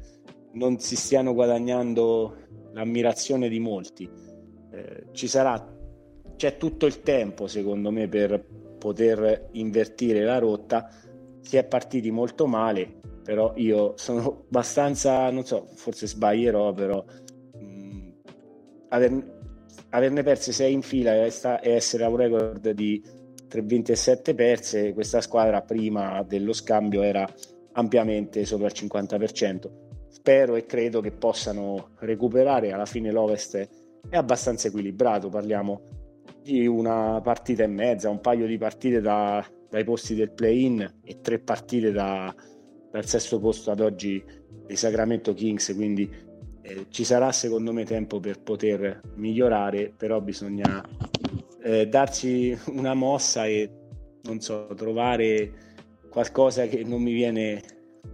non si stiano guadagnando l'ammirazione di molti. Eh, ci sarà c'è tutto il tempo secondo me per poter invertire la rotta. Si è partiti molto male però io sono abbastanza, non so, forse sbaglierò, però mh, mm, averne, averne perse 6 in fila e, sta, e essere a un record di 3 vinte e 7 perse, questa squadra prima dello scambio era ampiamente sopra il 50%. Spero e credo che possano recuperare, alla fine l'Ovest è abbastanza equilibrato, parliamo di una partita e mezza, un paio di partite da, dai posti del play-in e tre partite da, dal sesto posto ad oggi dei Sacramento Kings, quindi eh, ci sarà secondo me tempo per poter migliorare, però bisogna eh, darci una mossa e non so, trovare qualcosa che non mi viene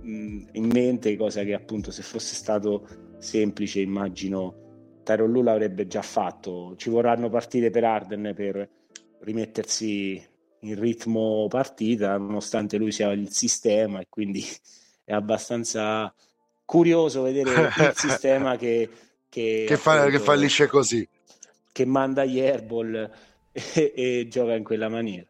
mh, in mente, cosa che appunto se fosse stato semplice immagino Tyron Lu l'avrebbe già fatto. Ci vorranno partite per Arden per rimettersi in ritmo partita, nonostante lui sia il sistema e quindi è abbastanza curioso vedere il sistema che, che, che, fa, appunto, che fallisce così. Che manda gli airball e, e gioca in quella maniera.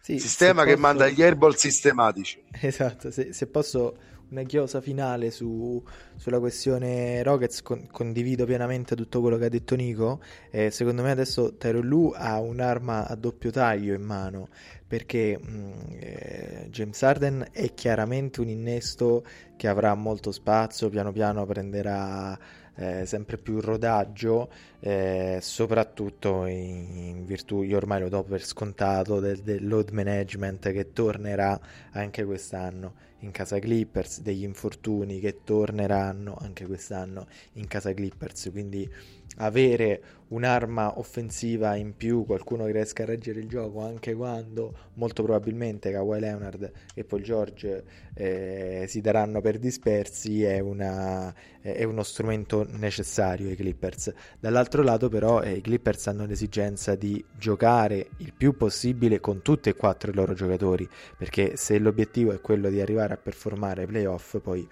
Sì, sistema che posso... manda gli airball sistematici. Esatto, se, se posso una chiosa finale su, sulla questione Rockets, con, condivido pienamente tutto quello che ha detto Nico. Eh, secondo me adesso Tyron Lu ha un'arma a doppio taglio in mano perché mh, mm, eh, James Harden è chiaramente un innesto che avrà molto spazio, piano piano prenderà eh, sempre più rodaggio, eh, soprattutto in, in, virtù, io ormai lo do per scontato, del, del load management che tornerà anche quest'anno in casa Clippers, degli infortuni che torneranno anche quest'anno in casa Clippers, quindi avere un'arma offensiva in più, qualcuno che riesca a reggere il gioco anche quando molto probabilmente Kawhi Leonard e Paul George eh, si daranno per dispersi, è, una, è, uno strumento necessario ai Clippers. Dall'altro lato però eh, i Clippers hanno l'esigenza di giocare il più possibile con tutti e quattro i loro giocatori, perché se l'obiettivo è quello di arrivare a performare ai playoff, poi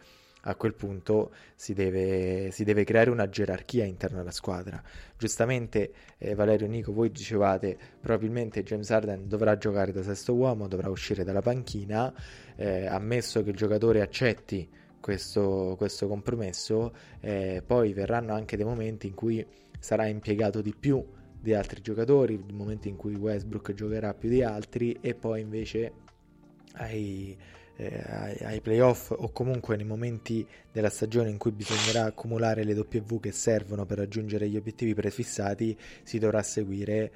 a quel punto si deve, si deve creare una gerarchia interna alla squadra. Giustamente eh, Valerio Nico, voi dicevate probabilmente James Harden dovrà giocare da sesto uomo, dovrà uscire dalla panchina, eh, ammesso che il giocatore accetti questo, questo compromesso, eh, poi verranno anche dei momenti in cui sarà impiegato di più di altri giocatori, momenti in cui Westbrook giocherà più di altri e poi invece hai eh, ai, playoff o comunque nei momenti della stagione in cui bisognerà accumulare le W che servono per raggiungere gli obiettivi prefissati, si dovrà seguire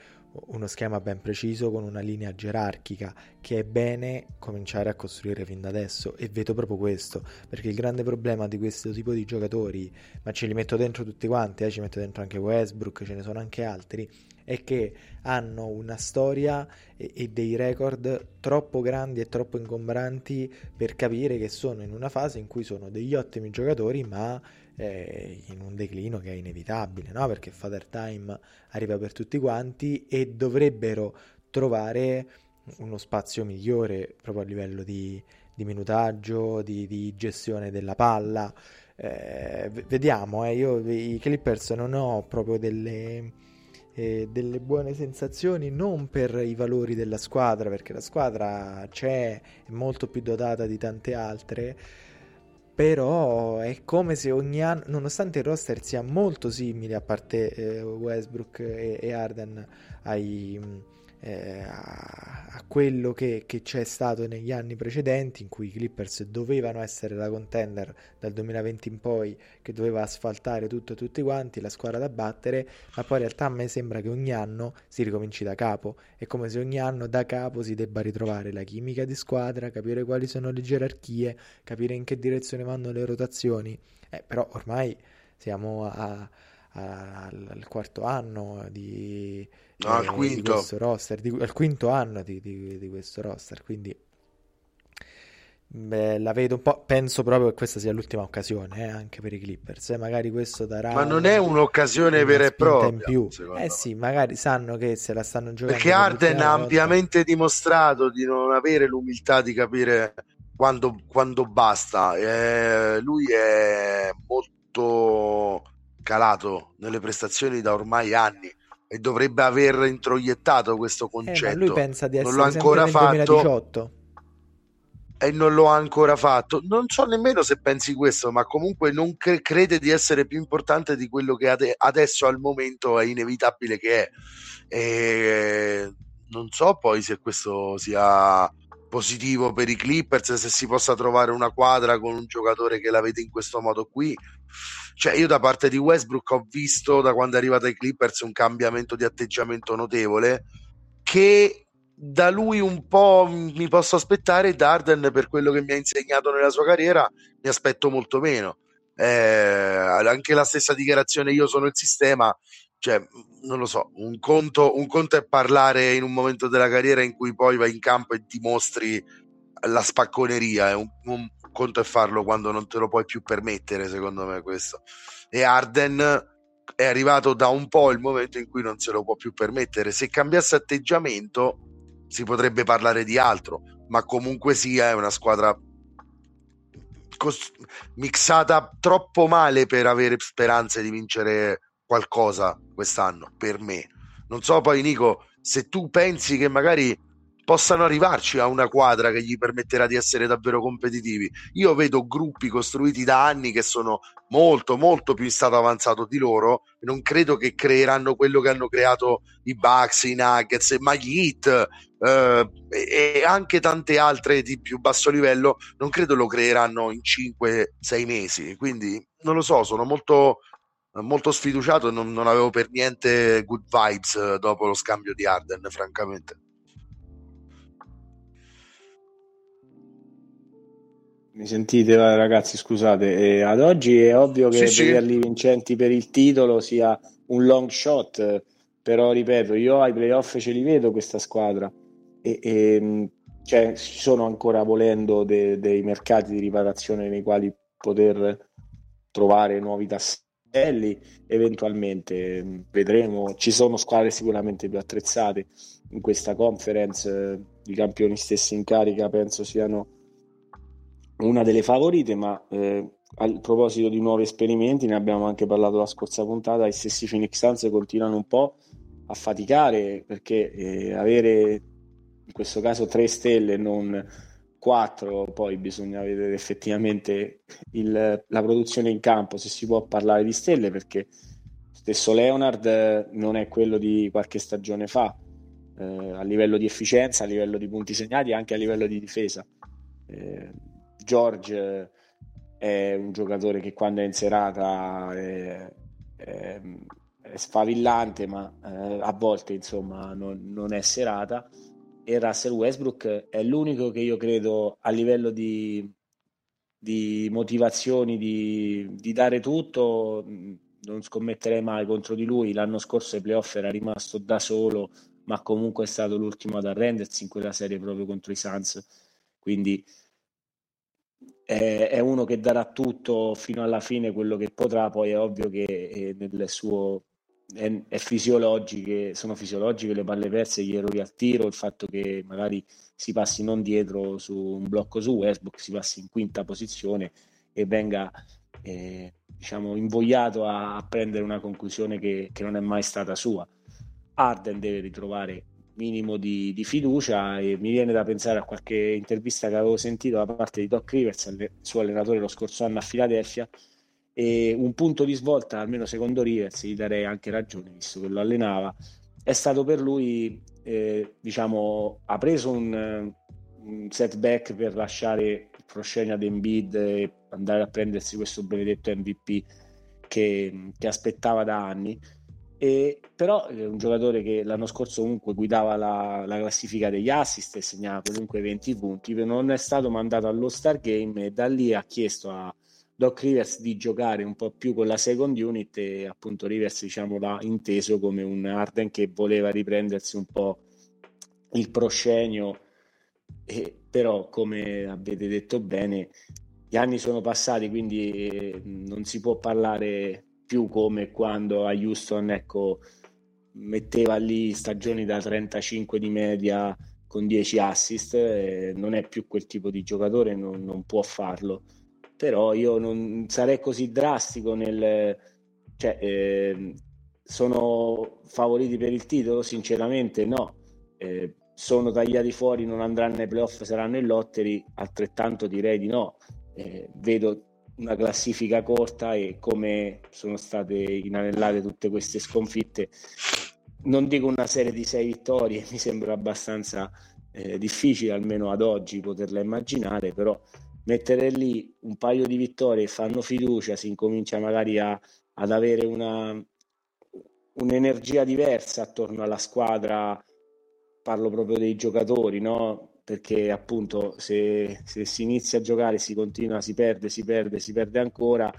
uno schema ben preciso con una linea gerarchica che è bene cominciare a costruire fin da adesso. E vedo proprio questo perché il grande problema di questo tipo di giocatori ma ce li metto dentro tutti quanti eh, ci metto dentro anche Westbrook ce ne sono anche altri è che hanno una storia e, e dei record troppo grandi e troppo ingombranti per capire che sono in una fase in cui sono degli ottimi giocatori ma eh, in un declino che è inevitabile, no? perché Father Time arriva per tutti quanti e dovrebbero trovare uno spazio migliore proprio a livello di, di minutaggio, di, di, gestione della palla. Eh, vediamo, eh, io i Clippers non ho proprio delle eh, delle buone sensazioni non per i valori della squadra, perché la squadra c'è, è molto più dotata di tante altre, però è come se ogni anno, nonostante il roster sia molto simile, a parte eh, Westbrook e, e Arden, ai, eh, a, a, quello che, che, c'è stato negli anni precedenti in cui i Clippers dovevano essere la contender dal 2020 in poi che doveva asfaltare tutto e tutti quanti la squadra da battere ma poi in realtà a me sembra che ogni anno si ricominci da capo. È come se ogni anno da capo si debba ritrovare la chimica di squadra capire quali sono le gerarchie capire in che direzione vanno le rotazioni. Eh, però ormai siamo a al, quarto anno di, no, al eh, di questo roster, di, al quinto anno di, di, di questo roster, quindi beh, la vedo un po', penso proprio che questa sia l'ultima occasione eh, anche per i Clippers, eh, magari questo darà... Ma non è un'occasione vera e propria. In più. Eh me. sì, magari sanno che se la stanno giocando... Perché Arden ha ampiamente dimostrato di non avere l'umiltà di capire quando, quando basta. Eh, lui è molto calato nelle prestazioni da ormai anni e dovrebbe aver introiettato questo concetto. Eh, lui pensa di essere non l'ha ancora fatto 2018 e non lo ha ancora fatto. Non so nemmeno se pensi questo, ma comunque non cre- crede di essere più importante di quello che ade- adesso al momento è inevitabile che è. E non so poi se questo sia positivo per i Clippers, se si possa trovare una quadra con un giocatore che la vede in questo modo qui. Cioè, io da parte di Westbrook ho visto da quando è arrivato ai Clippers un cambiamento di atteggiamento notevole che da lui un po' mi posso aspettare Darden per quello che mi ha insegnato nella sua carriera mi aspetto molto meno. Eh, anche la stessa dichiarazione io sono il sistema cioè, non lo so, un conto, un conto è parlare in un momento della carriera in cui poi vai in campo e dimostri la spacconeria, un, un conto è farlo quando non te lo puoi più permettere, secondo me questo. E Arden è arrivato da un po' il momento in cui non se lo può più permettere. Se cambiasse atteggiamento si potrebbe parlare di altro, ma comunque sia è una squadra cos- mixata troppo male per avere speranze di vincere qualcosa quest'anno per me. Non so poi Nico se tu pensi che magari possano arrivarci a una quadra che gli permetterà di essere davvero competitivi. Io vedo gruppi costruiti da anni che sono molto molto più in stato avanzato di loro e non credo che creeranno quello che hanno creato i Bucks, i Nuggets, ma gli Heat eh, e anche tante altre di più basso livello non credo lo creeranno in 5-6 mesi quindi non lo so sono molto molto sfiduciato non, non avevo per niente good vibes eh, dopo lo scambio di Arden, francamente. Mi sentite ragazzi, scusate, e ad oggi è ovvio che sì, vederli sì. vincenti per il titolo sia un long shot, però ripeto, io ai playoff ce li vedo questa squadra. E, e cioè, ci sono ancora volendo de, dei mercati di riparazione nei quali poter trovare nuovi tasselli. Eventualmente mm, vedremo, ci sono squadre sicuramente più attrezzate in questa conference, i campioni stessi in carica penso siano una delle favorite, ma eh, a proposito di nuovi esperimenti, ne abbiamo anche parlato la scorsa puntata, i stessi Phoenix Suns continuano un po' a faticare perché eh, avere in questo caso tre stelle non 4, poi bisogna vedere effettivamente il, la produzione in campo, se si può parlare di stelle, perché stesso Leonard non è quello di qualche stagione fa, eh, a livello di efficienza, a livello di punti segnati, anche a livello di difesa. Eh, George è un giocatore che quando è in serata è, è, è sfavillante, ma eh, a volte insomma non, non è serata. E Russell Westbrook è l'unico che io credo a livello di, di motivazioni di, di, dare tutto non scommetterei mai contro di lui. L'anno scorso ai playoff era rimasto da solo ma comunque è stato l'ultimo ad arrendersi in quella serie proprio contro i Suns. Quindi è, uno che darà tutto fino alla fine quello che potrà poi è ovvio che eh, nel suo è, è fisiologiche, sono fisiologiche le palle perse, gli errori al tiro, il fatto che magari si passi non dietro su un blocco su Westbrook, si passi in quinta posizione e venga eh, diciamo invogliato a, a, prendere una conclusione che, che, non è mai stata sua. Arden deve ritrovare minimo di, di, fiducia e mi viene da pensare a qualche intervista che avevo sentito da parte di Doc Rivers, suo allenatore lo scorso anno a Filadelfia, e un punto di svolta, almeno secondo Rivers, gli darei anche ragione, visto che lo allenava, è stato per lui eh, diciamo, ha preso un, un, setback per lasciare il proscenio ad Embiid e andare a prendersi questo benedetto MVP che, che aspettava da anni. E, però è un giocatore che l'anno scorso comunque guidava la, la, classifica degli assist e segnava comunque 20 punti, non è stato mandato allo Star Game e da lì ha chiesto a Doc Rivers di giocare un po' più con la second unit e appunto Rivers diciamo l'ha inteso come un Arden che voleva riprendersi un po' il proscenio. E, però come avete detto bene gli anni sono passati quindi eh, non si può parlare più come quando a Houston ecco, metteva lì stagioni da 35 di media con 10 assist, eh, non è più quel tipo di giocatore, non, non, può farlo. Però io non sarei così drastico nel... Cioè, eh, sono favoriti per il titolo? Sinceramente no. Eh, sono tagliati fuori, non andranno ai playoff, saranno in lottery? Altrettanto direi di no. Eh, vedo una classifica corta e come sono state inanellate tutte queste sconfitte. Non dico una serie di sei vittorie, mi sembra abbastanza eh, difficile, almeno ad oggi, poterla immaginare, però mettere lì un paio di vittorie fanno fiducia, si incomincia magari a, ad avere una, un'energia diversa attorno alla squadra, parlo proprio dei giocatori, no? Perché appunto se, se, si inizia a giocare si continua, si perde, si perde, si perde ancora,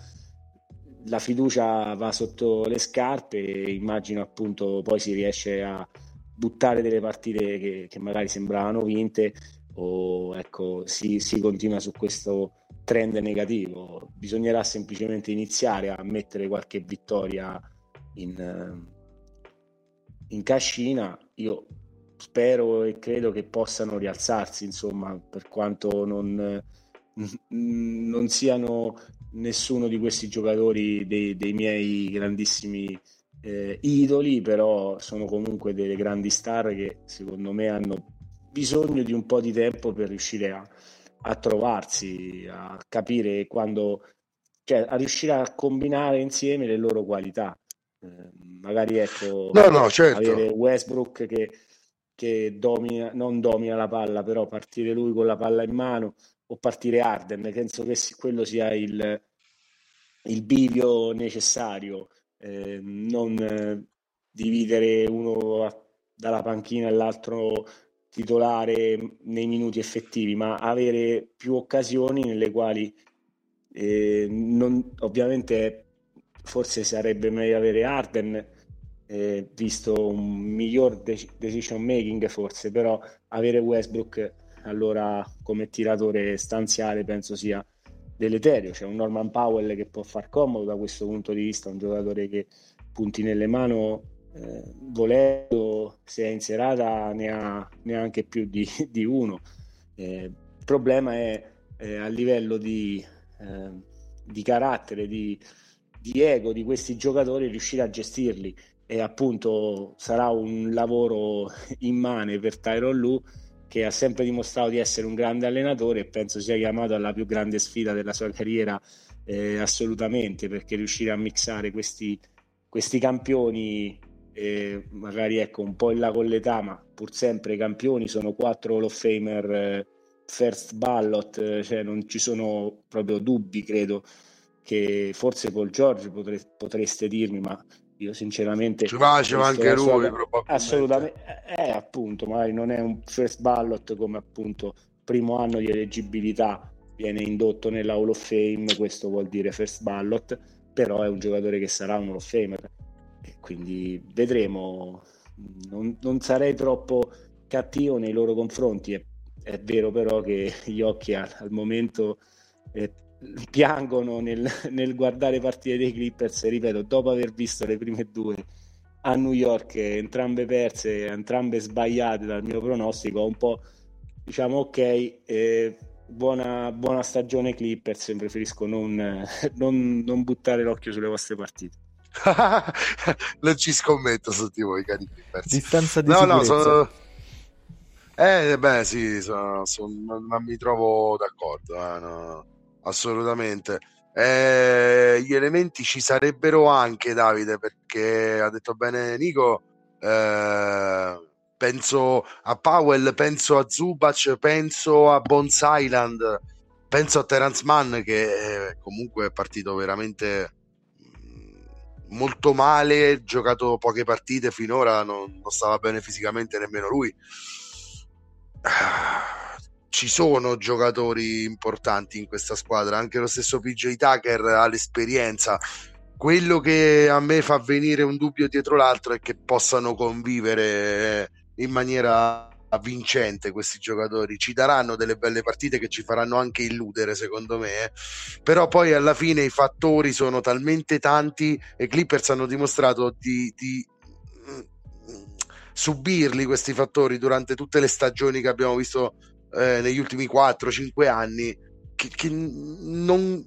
la fiducia va sotto le scarpe e immagino appunto poi si riesce a buttare delle partite che, che magari sembravano vinte o ecco si, si continua su questo trend negativo. Bisognerà semplicemente iniziare a mettere qualche vittoria in, in cascina. Io spero e credo che possano rialzarsi, insomma, per quanto non, non siano nessuno di questi giocatori dei, dei miei grandissimi eh, idoli, però sono comunque delle grandi star che secondo me hanno bisogno di un po' di tempo per riuscire a, a trovarsi, a capire quando, cioè a riuscire a combinare insieme le loro qualità. Eh, magari ecco, no, no, certo. avere Westbrook che che domina, non domina la palla, però partire lui con la palla in mano o partire Arden, penso che quello sia il, il bivio necessario, eh, non dividere uno dalla panchina e l'altro titolare nei minuti effettivi, ma avere più occasioni nelle quali eh, non, ovviamente forse sarebbe meglio avere Arden eh, visto un miglior de- decision making forse, però avere Westbrook allora come tiratore stanziale penso sia deleterio. C'è un Norman Powell che può far comodo da questo punto di vista, un giocatore che punti nelle mani eh, volendo, se è in serata ne ha neanche più di, di uno. Eh, il problema è eh, a livello di, eh, di carattere, di, di ego di questi giocatori riuscire a gestirli e appunto sarà un lavoro immane per Tyron Lu che ha sempre dimostrato di essere un grande allenatore e penso sia chiamato alla più grande sfida della sua carriera eh, assolutamente perché riuscire a mixare questi, questi campioni eh, magari ecco un po' in là con l'età ma pur sempre campioni sono quattro Hall of Famer eh, first ballot eh, cioè non ci sono proprio dubbi credo che forse Paul George potre, potreste dirmi ma io sinceramente ci faceva anche lui sua... assolutamente eh, appunto magari non è un first ballot come appunto primo anno di eleggibilità viene indotto nella Hall of Fame questo vuol dire first ballot però è un giocatore che sarà un Hall of Famer. E quindi vedremo. Non, non sarei troppo cattivo nei loro confronti è, è vero però che gli occhi al, al momento eh, piangono nel, nel, guardare partite dei Clippers, ripeto, dopo aver visto le prime due a New York, entrambe perse, entrambe sbagliate dal mio pronostico, un po' diciamo ok, eh, buona, buona, stagione Clippers, preferisco non, non, non buttare l'occhio sulle vostre partite. non ci scommetto su di voi, cari Clippers. Distanza di no, sicurezza. no, sono... Eh, beh, sì, sono, sono, non mi trovo d'accordo. Eh, no assolutamente. Eh, gli elementi ci sarebbero anche, Davide, perché ha detto bene Nico. Eh, penso a Powell, penso a Zubac, penso a Bones Island, penso a Terence Mann che comunque è partito veramente mm, molto male, giocato poche partite finora, non, non stava bene fisicamente nemmeno lui. Ci sono giocatori importanti in questa squadra, anche lo stesso PJ Tucker ha l'esperienza. Quello che a me fa venire un dubbio dietro l'altro è che possano convivere in maniera vincente questi giocatori ci daranno delle belle partite che ci faranno anche illudere secondo me eh. però poi alla fine i fattori sono talmente tanti e Clippers hanno dimostrato di, di mm, subirli questi fattori durante tutte le stagioni che abbiamo visto eh, negli ultimi 4-5 anni che, che non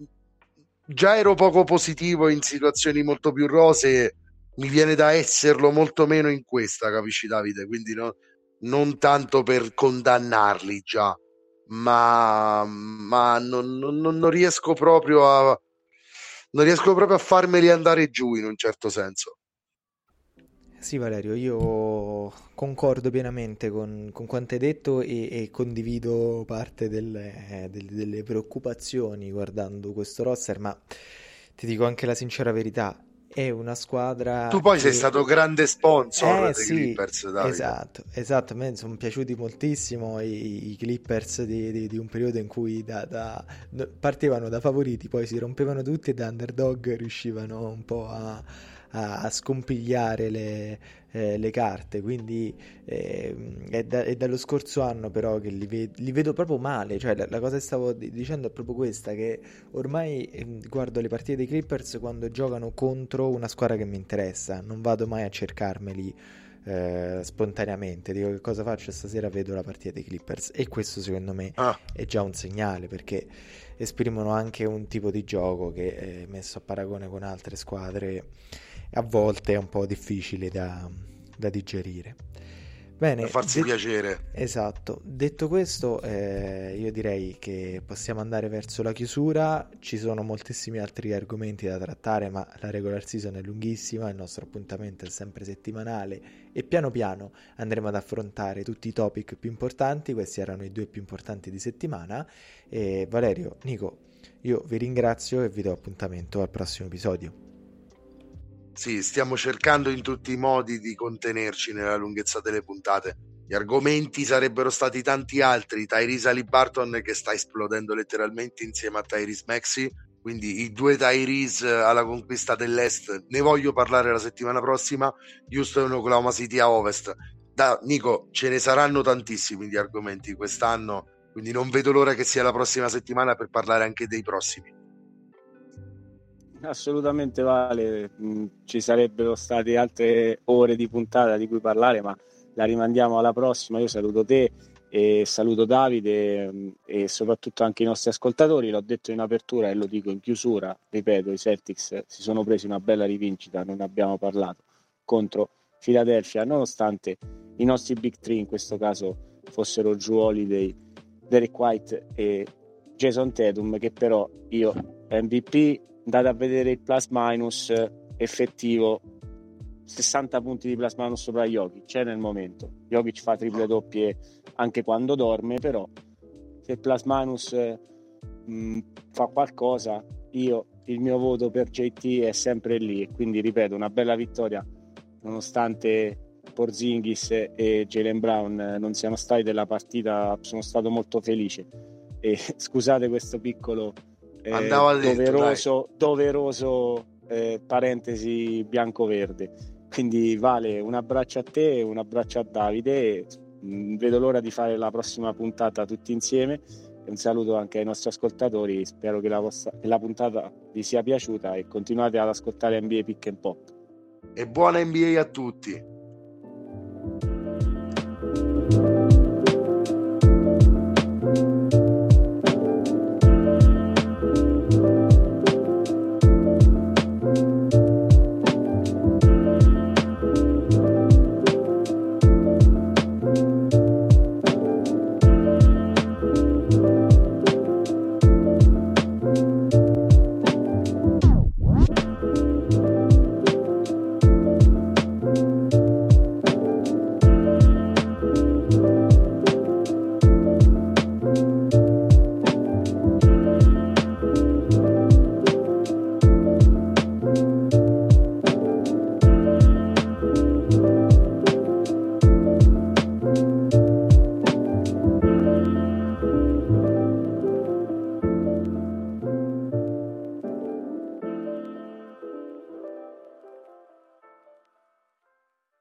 già ero poco positivo in situazioni molto più rose mi viene da esserlo molto meno in questa, capisci Davide? Quindi no, non tanto per condannarli già, ma, ma non, non, non, riesco proprio a non riesco proprio a farmeli andare giù in un certo senso. Sì Valerio, io concordo pienamente con, con quanto hai detto e, e condivido parte delle, delle, delle preoccupazioni guardando questo roster, ma ti dico anche la sincera verità, è una squadra. Tu poi che... sei stato grande sponsor eh, dei sì, Clippers, Davide. Esatto, esatto. A me sono piaciuti moltissimo i, i Clippers di, di, di, un periodo in cui da, da, partivano da favoriti, poi si rompevano tutti e da underdog riuscivano un po' a, a, a scompigliare le, eh, le carte, quindi eh, è, da, è, dallo scorso anno però che li, ve- li vedo proprio male, cioè la, la, cosa che stavo d- dicendo è proprio questa, che ormai eh, guardo le partite dei Clippers quando giocano contro una squadra che mi interessa, non vado mai a cercarmeli eh, spontaneamente, dico che cosa faccio stasera, vedo la partita dei Clippers e questo secondo me ah. è già un segnale perché esprimono anche un tipo di gioco che messo a paragone con altre squadre a volte è un po' difficile da, da digerire. Bene, farsi det- piacere. Esatto. Detto questo, eh, io direi che possiamo andare verso la chiusura. Ci sono moltissimi altri argomenti da trattare, ma la regular season è lunghissima. Il nostro appuntamento è sempre settimanale e piano piano andremo ad affrontare tutti i topic più importanti. Questi erano i due più importanti di settimana. E Valerio, Nico, io vi ringrazio e vi do appuntamento al prossimo episodio. Sì, stiamo cercando in tutti i modi di contenerci nella lunghezza delle puntate. Gli argomenti sarebbero stati tanti altri. Tyrese Alibarton che sta esplodendo letteralmente insieme a Tyrese Maxi. Quindi i due Tyrese alla conquista dell'Est. Ne voglio parlare la settimana prossima. Houston Oklahoma City a Ovest. Da, Nico, ce ne saranno tantissimi di argomenti quest'anno. Quindi non vedo l'ora che sia la prossima settimana per parlare anche dei prossimi. Assolutamente vale, mm, ci sarebbero state altre ore di puntata di cui parlare, ma la rimandiamo alla prossima. Io saluto te e saluto Davide mm, e soprattutto anche i nostri ascoltatori. L'ho detto in apertura e lo dico in chiusura, ripeto, i Celtics si sono presi una bella rivincita, non abbiamo parlato, contro Philadelphia, nonostante i nostri big three in questo caso fossero Drew Holiday, Derek White e Jason Tatum, che però io MVP andate a vedere il plus minus effettivo. 60 punti di plus minus sopra Jokic c'è nel momento. Jokic fa triple doppie anche quando dorme però se il plus minus mh, fa qualcosa io il mio voto per JT è sempre lì. E quindi ripeto una bella vittoria nonostante Porzingis e Jalen Brown non siano stati della partita sono stato molto felice. E scusate questo piccolo eh, doveroso, doveroso eh, parentesi bianco-verde. Quindi Vale, un abbraccio a te, un abbraccio a Davide. Mm, vedo l'ora di fare la prossima puntata tutti insieme. Un saluto anche ai nostri ascoltatori. Spero che la, vostra, che la puntata vi sia piaciuta e continuate ad ascoltare NBA Pick and Pop. E buona NBA a tutti!